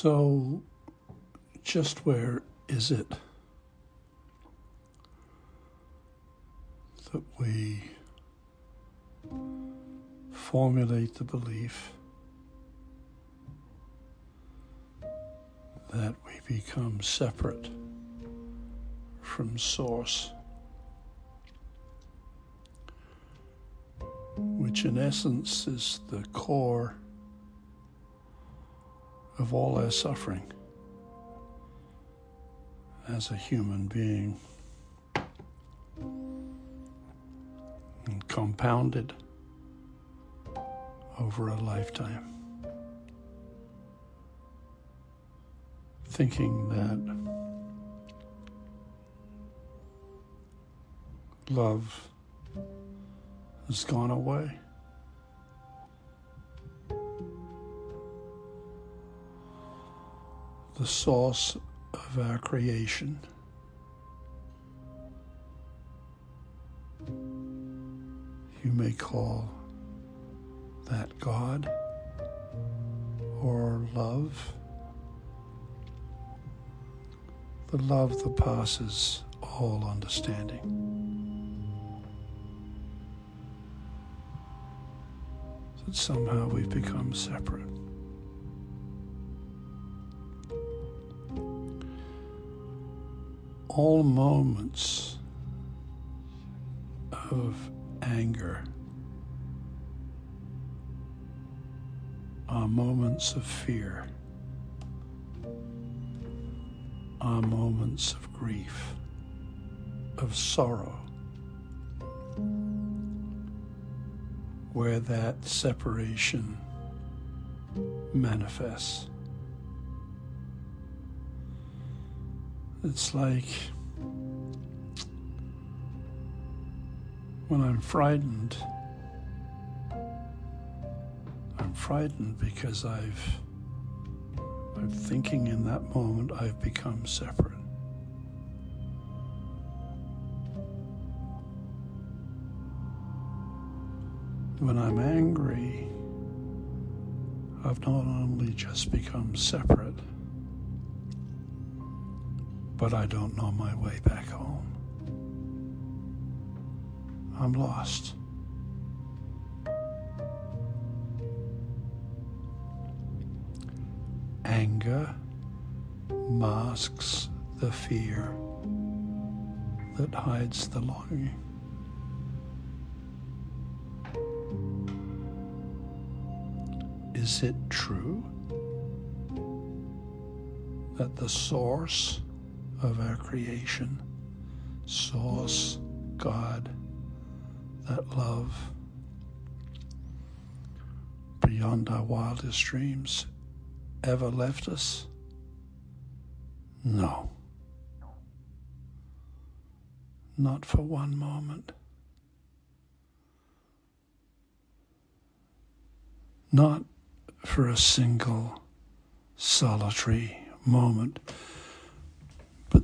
So, just where is it that we formulate the belief that we become separate from Source, which in essence is the core of all our suffering as a human being and compounded over a lifetime. Thinking that love has gone away. The source of our creation. You may call that God or love. The love that passes all understanding. That somehow we've become separate. All moments of anger are moments of fear, are moments of grief, of sorrow, where that separation manifests. It's like when I'm frightened. I'm frightened because I've, I'm thinking in that moment I've become separate. When I'm angry, I've not only just become separate, but I don't know my way back home. I'm lost. Anger masks the fear that hides the longing. Is it true that the source of our creation, source, God, that love beyond our wildest dreams ever left us? No. Not for one moment. Not for a single solitary moment,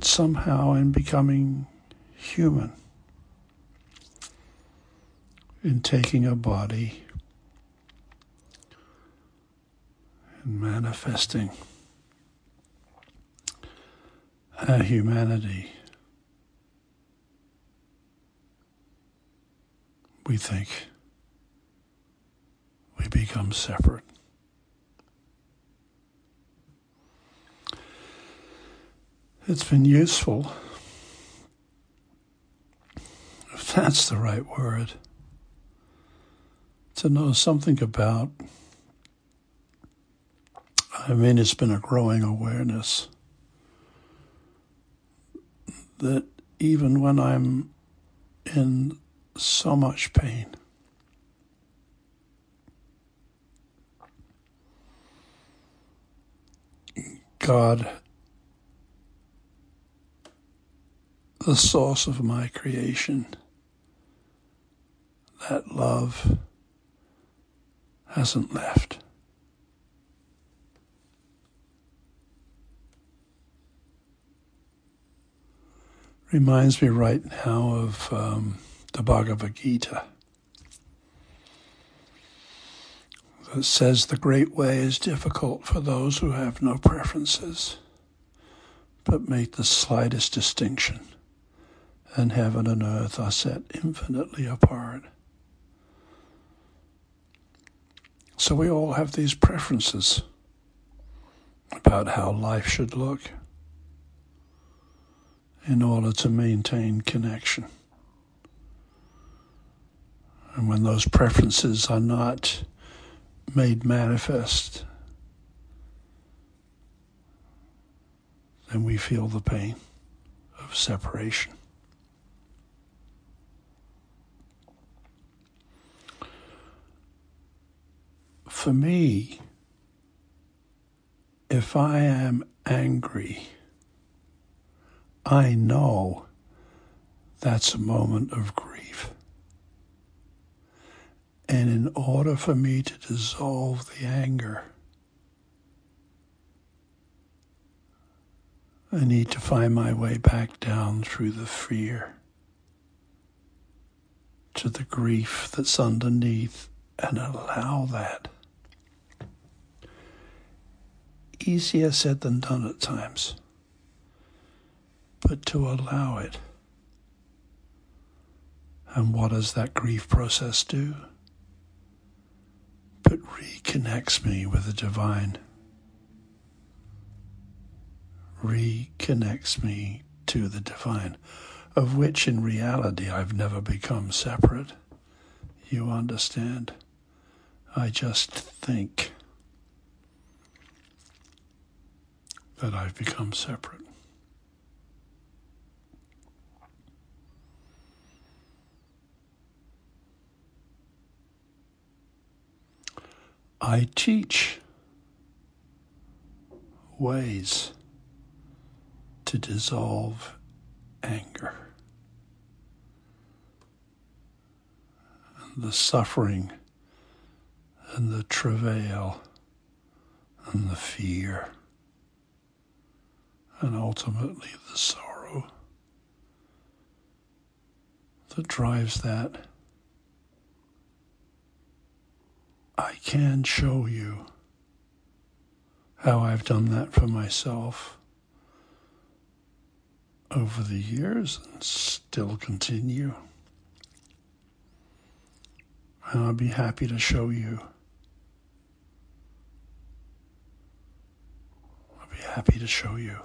somehow in becoming human, in taking a body and manifesting our humanity. We think we become separate. It's been useful, if that's the right word, to know something about. I mean, it's been a growing awareness that even when I'm in so much pain, God, the source of my creation, that love hasn't left. Reminds me right now of um, the Bhagavad Gita. that says the great way is difficult for those who have no preferences, but make the slightest distinction, and heaven and earth are set infinitely apart. So we all have these preferences about how life should look in order to maintain connection. And when those preferences are not made manifest, then we feel the pain of separation. For me, if I am angry, I know that's a moment of grief. And in order for me to dissolve the anger, I need to find my way back down through the fear to the grief that's underneath and allow that. Easier said than done at times, but to allow it. And what does that grief process do? But reconnects me with the divine, reconnects me to the divine, of which in reality I've never become separate. You understand? I just think. That I've become separate. I teach ways to dissolve anger, and the suffering and the travail and the fear and ultimately the sorrow that drives that. I can show you how I've done that for myself over the years and still continue. And I'll be happy to show you. I'll be happy to show you.